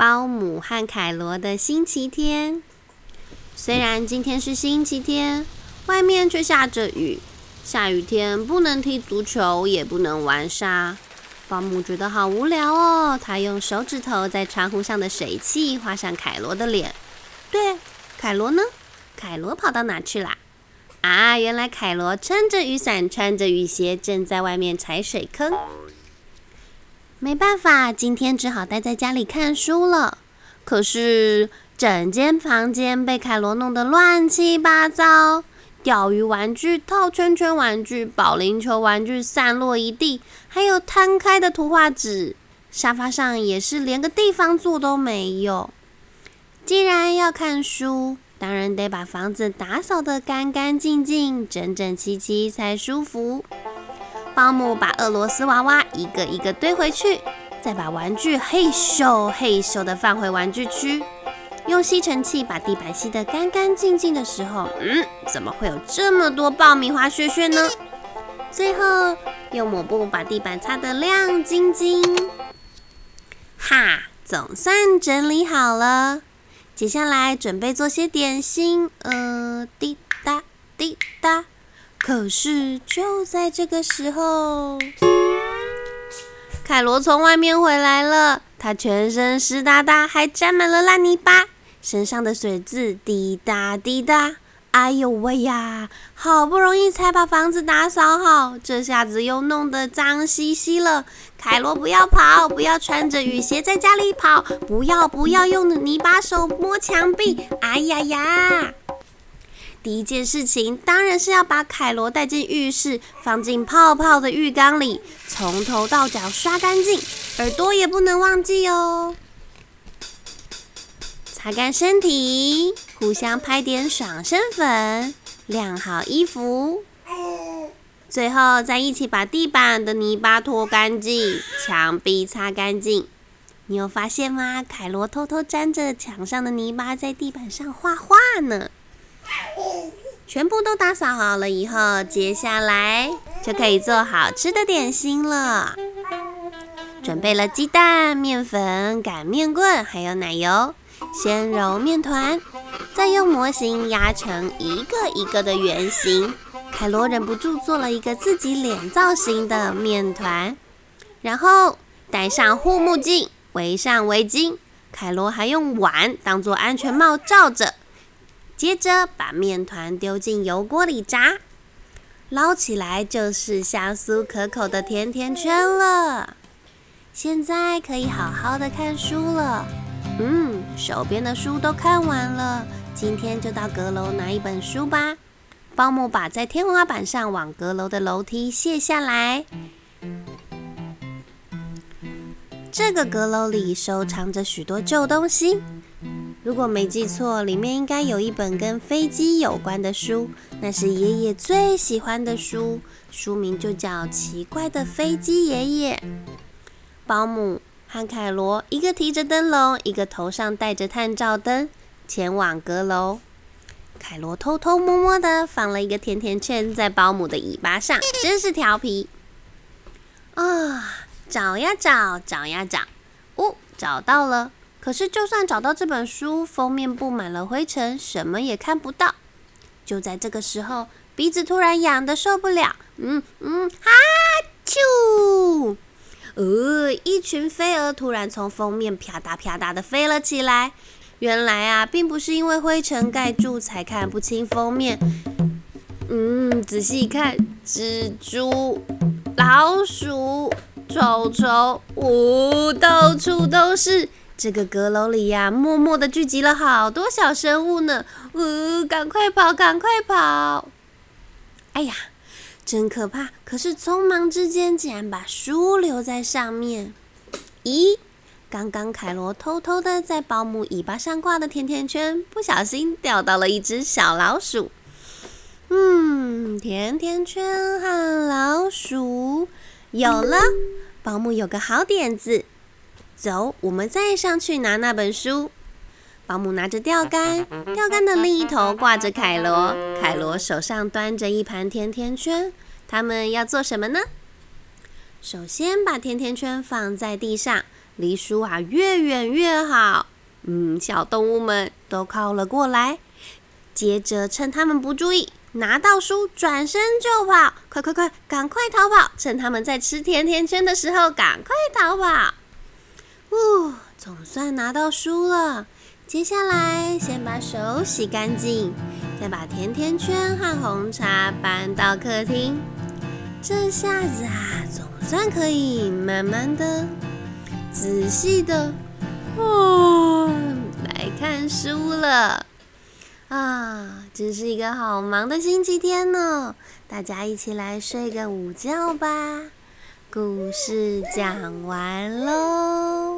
保姆和凯罗的星期天。虽然今天是星期天，外面却下着雨。下雨天不能踢足球，也不能玩沙。保姆觉得好无聊哦。他用手指头在窗户上的水汽画上凯罗的脸。对，凯罗呢？凯罗跑到哪去啦？啊，原来凯罗撑着雨伞，穿着雨鞋，正在外面踩水坑。没办法，今天只好待在家里看书了。可是整间房间被凯罗弄得乱七八糟。钓鱼玩具、套圈圈玩具、保龄球玩具散落一地，还有摊开的图画纸。沙发上也是连个地方坐都没有。既然要看书，当然得把房子打扫得干干净净、整整齐齐才舒服。保姆把俄罗斯娃娃一个一个堆回去，再把玩具嘿咻嘿咻地放回玩具区。用吸尘器把地板吸得干干净净的时候，嗯，怎么会有这么多爆米花屑屑呢？最后用抹布把地板擦得亮晶晶，哈，总算整理好了。接下来准备做些点心，呃，滴答滴答。可是就在这个时候，凯罗从外面回来了，他全身湿哒哒，还沾满了烂泥巴。身上的水渍滴答滴答，哎呦喂呀！好不容易才把房子打扫好，这下子又弄得脏兮兮了。凯罗，不要跑，不要穿着雨鞋在家里跑，不要不要用泥巴手摸墙壁，哎呀呀！第一件事情当然是要把凯罗带进浴室，放进泡泡的浴缸里，从头到脚刷干净，耳朵也不能忘记哦。擦干身体，互相拍点爽身粉，晾好衣服，最后再一起把地板的泥巴拖干净，墙壁擦干净。你有发现吗？凯罗偷偷沾着墙上的泥巴，在地板上画画呢。全部都打扫好了以后，接下来就可以做好吃的点心了。准备了鸡蛋、面粉、擀面棍，还有奶油。先揉面团，再用模型压成一个一个的圆形。凯罗忍不住做了一个自己脸造型的面团，然后戴上护目镜，围上围巾。凯罗还用碗当做安全帽罩着，接着把面团丢进油锅里炸，捞起来就是香酥可口的甜甜圈了。现在可以好好的看书了。嗯，手边的书都看完了，今天就到阁楼拿一本书吧。保姆把在天花板上往阁楼的楼梯卸下来。这个阁楼里收藏着许多旧东西，如果没记错，里面应该有一本跟飞机有关的书，那是爷爷最喜欢的书，书名就叫《奇怪的飞机爷爷》。保姆。和凯罗，一个提着灯笼，一个头上戴着探照灯，前往阁楼。凯罗偷偷摸摸的放了一个甜甜圈在保姆的尾巴上，真是调皮啊！找呀找，找呀找，哦，找到了。可是就算找到这本书，封面布满了灰尘，什么也看不到。就在这个时候，鼻子突然痒的受不了，嗯嗯，哈啾！呃，一群飞蛾突然从封面啪嗒啪嗒的飞了起来。原来啊，并不是因为灰尘盖住才看不清封面。嗯，仔细一看，蜘蛛、老鼠、臭虫，呜，到处都是。这个阁楼里呀，默默的聚集了好多小生物呢。呜，赶快跑，赶快跑！哎呀！真可怕！可是匆忙之间竟然把书留在上面。咦，刚刚凯罗偷偷的在保姆尾巴上挂的甜甜圈，不小心掉到了一只小老鼠。嗯，甜甜圈和老鼠有了。保姆有个好点子，走，我们再上去拿那本书。保姆拿着钓竿，钓竿的另一头挂着凯罗，凯罗手上端着一盘甜甜圈。他们要做什么呢？首先把甜甜圈放在地上，离书啊越远越好。嗯，小动物们都靠了过来。接着趁他们不注意，拿到书转身就跑，快快快，赶快逃跑！趁他们在吃甜甜圈的时候，赶快逃跑。呜，总算拿到书了。接下来先把手洗干净，再把甜甜圈和红茶搬到客厅。这下子啊，总算可以慢慢的、仔细的。哦，来看书了啊！真是一个好忙的星期天呢。大家一起来睡个午觉吧。故事讲完喽。